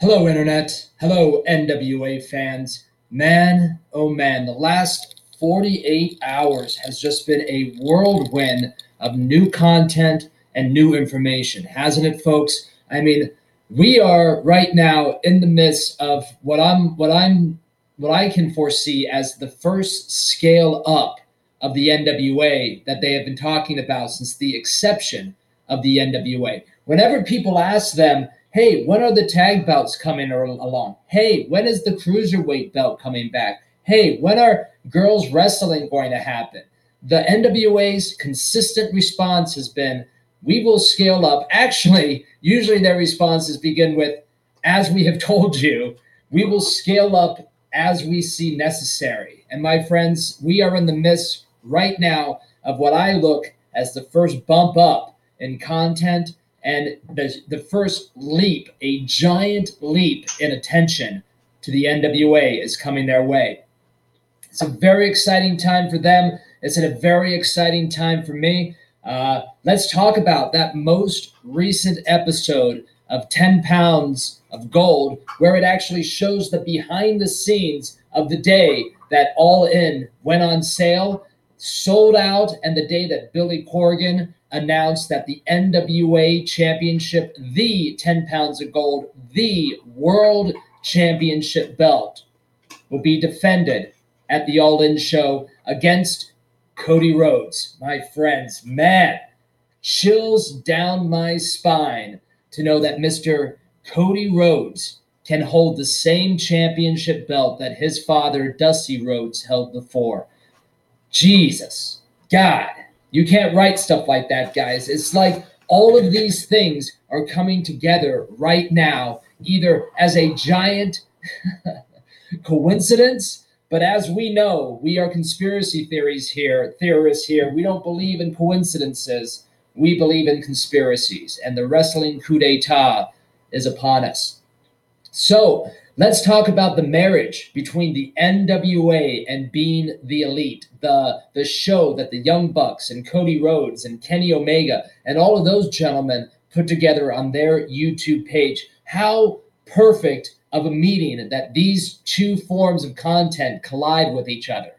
Hello, Internet. Hello, NWA fans. Man, oh man, the last 48 hours has just been a whirlwind of new content and new information, hasn't it, folks? I mean, we are right now in the midst of what I'm what I'm what I can foresee as the first scale up of the NWA that they have been talking about since the exception of the NWA. Whenever people ask them, Hey, when are the tag belts coming along? Hey, when is the cruiserweight belt coming back? Hey, when are girls wrestling going to happen? The NWA's consistent response has been, we will scale up. Actually, usually their responses begin with, as we have told you, we will scale up as we see necessary. And my friends, we are in the midst right now of what I look as the first bump up in content and the, the first leap, a giant leap in attention to the NWA is coming their way. It's a very exciting time for them. It's a very exciting time for me. Uh, let's talk about that most recent episode of 10 pounds of gold, where it actually shows the behind the scenes of the day that All In went on sale, sold out, and the day that Billy Corgan announced that the NWA Championship, the 10 pounds of gold, the World Championship belt, will be defended at the All In show against Cody Rhodes. My friends, man, chills down my spine to know that Mr. Cody Rhodes can hold the same championship belt that his father, Dusty Rhodes, held before. Jesus, God, you can't write stuff like that, guys. It's like all of these things are coming together right now, either as a giant coincidence, but as we know, we are conspiracy theories here, theorists here. We don't believe in coincidences. We believe in conspiracies, and the wrestling coup d'etat is upon us. So, Let's talk about the marriage between the NWA and being the elite, the, the show that the Young Bucks and Cody Rhodes and Kenny Omega and all of those gentlemen put together on their YouTube page. How perfect of a meeting that these two forms of content collide with each other.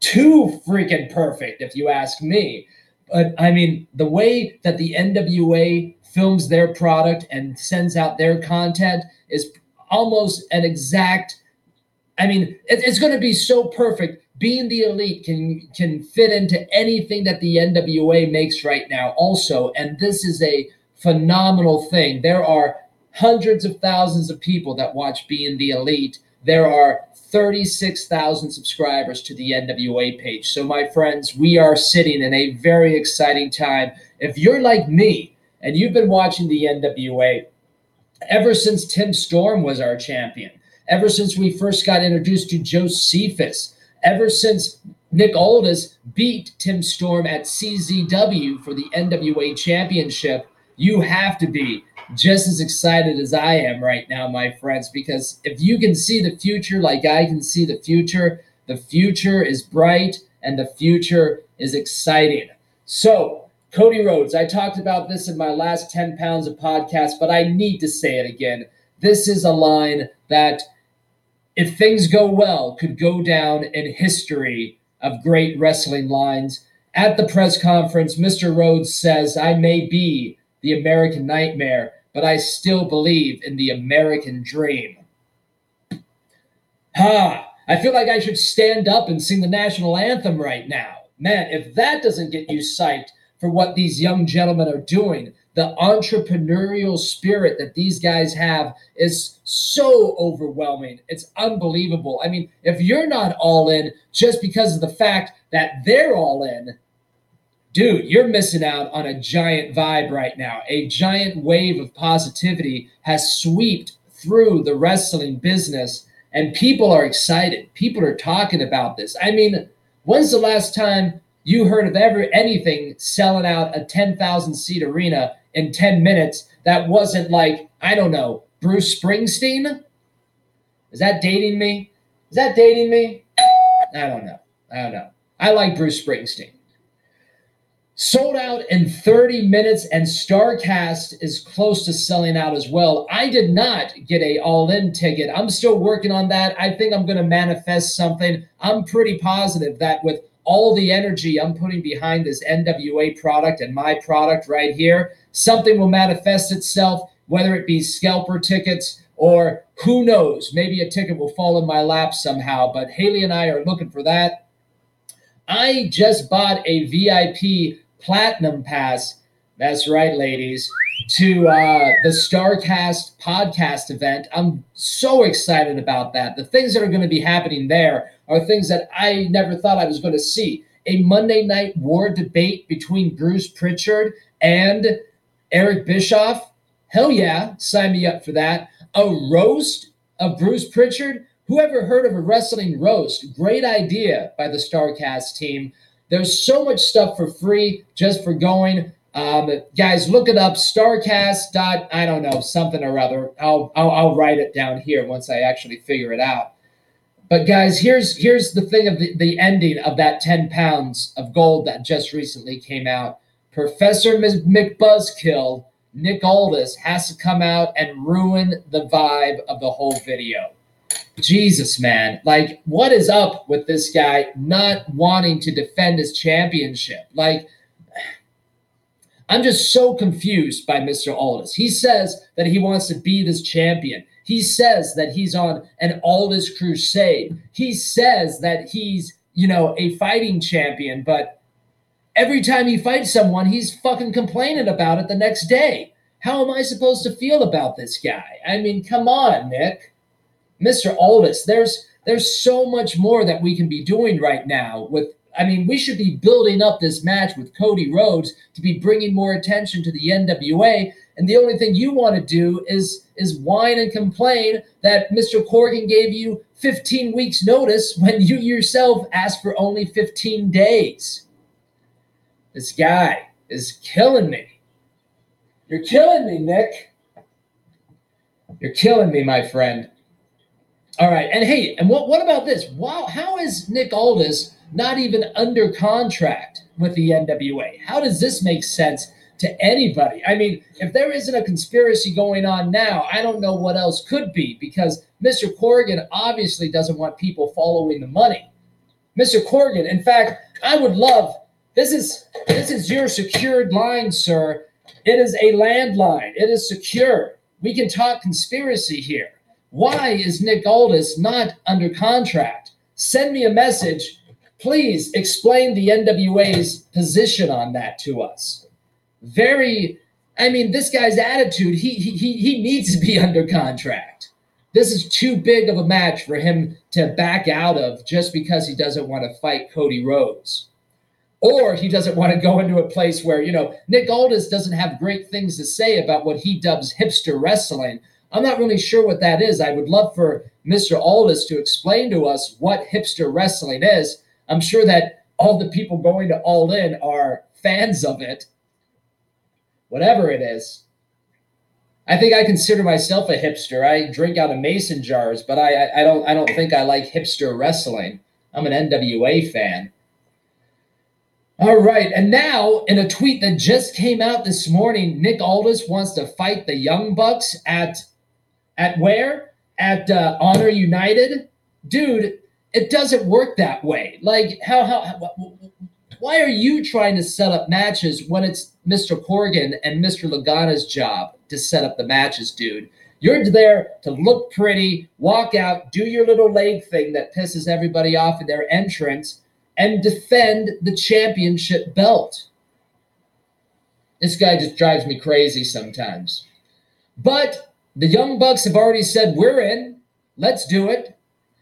Too freaking perfect, if you ask me. But I mean, the way that the NWA films their product and sends out their content is almost an exact. I mean, it, it's going to be so perfect. Being the elite can can fit into anything that the NWA makes right now. Also, and this is a phenomenal thing. There are hundreds of thousands of people that watch Being the Elite. There are 36,000 subscribers to the NWA page. So, my friends, we are sitting in a very exciting time. If you're like me and you've been watching the NWA, ever since Tim Storm was our champion, ever since we first got introduced to Josephus, ever since Nick Aldis beat Tim Storm at CZW for the NWA championship, you have to be just as excited as I am right now, my friends, because if you can see the future like I can see the future, the future is bright and the future is exciting. So, Cody Rhodes, I talked about this in my last 10 pounds of podcast, but I need to say it again. This is a line that, if things go well, could go down in history of great wrestling lines. At the press conference, Mr. Rhodes says, I may be the American nightmare, but I still believe in the American dream. Ha! I feel like I should stand up and sing the national anthem right now. Man, if that doesn't get you psyched, for what these young gentlemen are doing. The entrepreneurial spirit that these guys have is so overwhelming. It's unbelievable. I mean, if you're not all in just because of the fact that they're all in, dude, you're missing out on a giant vibe right now. A giant wave of positivity has swept through the wrestling business, and people are excited. People are talking about this. I mean, when's the last time you heard of ever anything selling out a 10,000 seat arena in 10 minutes that wasn't like, I don't know, Bruce Springsteen? Is that dating me? Is that dating me? I don't know. I don't know. I like Bruce Springsteen. Sold out in 30 minutes, and Starrcast is close to selling out as well. I did not get a all-in ticket. I'm still working on that. I think I'm going to manifest something. I'm pretty positive that with all the energy I'm putting behind this NWA product and my product right here, something will manifest itself, whether it be scalper tickets or who knows, maybe a ticket will fall in my lap somehow. But Haley and I are looking for that. I just bought a VIP platinum pass. That's right, ladies, to uh, the Starrcast podcast event. I'm so excited about that. The things that are going to be happening there are things that I never thought I was going to see. A Monday night war debate between Bruce Pritchard and Eric Bischoff. Hell yeah, sign me up for that. A roast of Bruce Pritchard. Whoever heard of a wrestling roast? Great idea by the Starrcast team. There's so much stuff for free just for going. Um, guys, look it up. Starrcast dot I don't know something or other. I'll, I'll I'll write it down here once I actually figure it out. But guys, here's here's the thing of the, the ending of that 10 pounds of gold that just recently came out. Professor McBuzzkill, Nick Aldis, has to come out and ruin the vibe of the whole video. Jesus, man. Like, what is up with this guy not wanting to defend his championship? Like, I'm just so confused by Mr. Aldis. He says that he wants to be this champion. He says that he's on an Aldis crusade. He says that he's, you know, a fighting champion, but every time he fights someone, he's fucking complaining about it the next day. How am I supposed to feel about this guy? I mean, come on, Nick. Mr. Aldis, there's there's so much more that we can be doing right now with I mean, we should be building up this match with Cody Rhodes to be bringing more attention to the NWA. And the only thing you want to do is is whine and complain that Mr. Corgan gave you 15 weeks notice when you yourself asked for only 15 days. This guy is killing me. You're killing me, Nick. You're killing me, my friend. All right. And hey, and what, what about this? Wow, how is Nick Aldis not even under contract with the NWA? How does this make sense to anybody? I mean, if there isn't a conspiracy going on now, I don't know what else could be because Mr. Corgan obviously doesn't want people following the money. Mr. Corgan, in fact, I would love this is this is your secured line, sir. It is a landline. It is secure. We can talk conspiracy here. Why is Nick Aldis not under contract? Send me a message. Please explain the NWA's position on that to us. Very, I mean, this guy's attitude, he, he, he needs to be under contract. This is too big of a match for him to back out of just because he doesn't want to fight Cody Rhodes. Or he doesn't want to go into a place where, you know, Nick Aldis doesn't have great things to say about what he dubs hipster wrestling I'm not really sure what that is. I would love for Mr. Aldis to explain to us what hipster wrestling is. I'm sure that all the people going to All In are fans of it. Whatever it is. I think I consider myself a hipster. I drink out of mason jars, but I, I, I don't I don't think I like hipster wrestling. I'm an NWA fan. All right. And now, in a tweet that just came out this morning, Nick Aldis wants to fight the Young Bucks at at where? At uh, Honor United? Dude, it doesn't work that way. Like, how, how, why are you trying to set up matches when it's Mr. Corgan and Mr. Lagana's job to set up the matches, dude? You're there to look pretty, walk out, do your little leg thing that pisses everybody off in their entrance, and defend the championship belt. This guy just drives me crazy sometimes. But the Young Bucks have already said, We're in. Let's do it.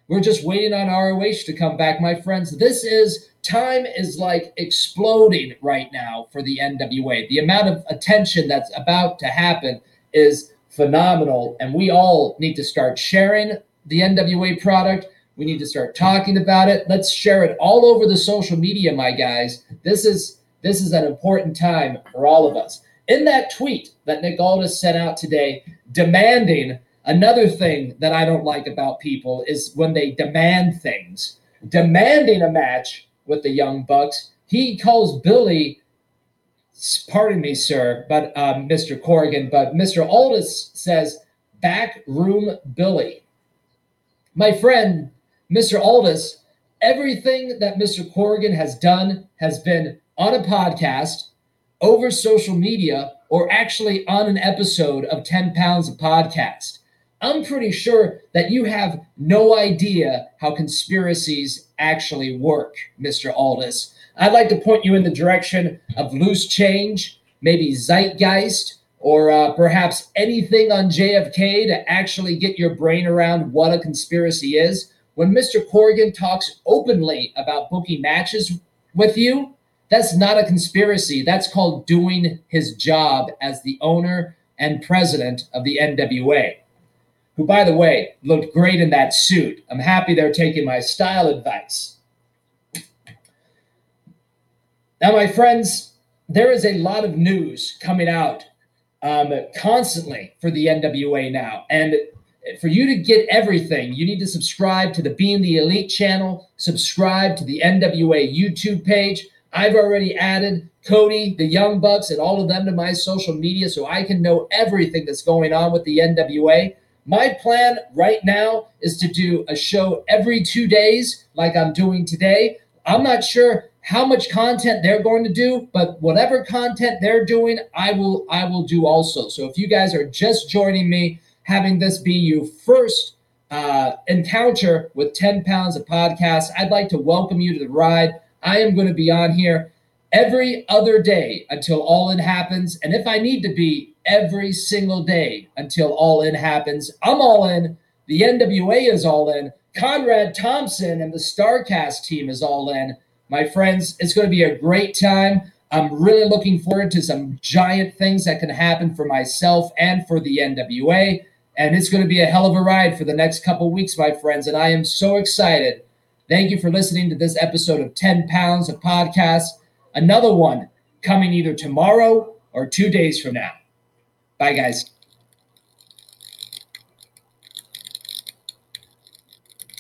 We're just waiting on ROH to come back, my friends. This is time is like exploding right now for the NWA. The amount of attention that's about to happen is phenomenal. And we all need to start sharing the NWA product. We need to start talking about it. Let's share it all over the social media, my guys. This is this is an important time for all of us. In that tweet that Nick Aldis sent out today, demanding another thing that I don't like about people is when they demand things. Demanding a match with the Young Bucks, he calls Billy pardon me, sir, but um, Mr. Corrigan, but Mr. Aldis says, backroom Billy. My friend, Mr. Aldis, everything that Mr. Corrigan has done has been on a podcast, over social media, or actually on an episode of 10 Pounds of Podcast. I'm pretty sure that you have no idea how conspiracies actually work, Mr. Aldis. I'd like to point you in the direction of loose change, maybe zeitgeist, or uh, perhaps anything on JFK to actually get your brain around what a conspiracy is. When Mr. Corrigan talks openly about booking matches with you, that's not a conspiracy. That's called doing his job as the owner and president of the NWA, who, by the way, looked great in that suit. I'm happy they're taking my style advice. Now, my friends, there is a lot of news coming out um, constantly for the NWA now. And for you to get everything, you need to subscribe to the Being the Elite channel, subscribe to the NWA YouTube page. I've already added Cody, the Young Bucks, and all of them to my social media so I can know everything that's going on with the NWA. My plan right now is to do a show every two days, like I'm doing today. I'm not sure how much content they're going to do, but whatever content they're doing, I will I will do also. So if you guys are just joining me, having this be your first uh, encounter with 10 pounds of podcasts, I'd like to welcome you to the ride. I am going to be on here every other day until all in happens. And if I need to be every single day until all in happens, I'm all in. The NWA is all in. Conrad Thompson and the Starrcast team is all in. My friends, it's going to be a great time. I'm really looking forward to some giant things that can happen for myself and for the NWA. And it's going to be a hell of a ride for the next couple weeks, my friends. And I am so excited. Thank you for listening to this episode of 10 Pounds of Podcast. Another one coming either tomorrow or two days from now. Bye, guys.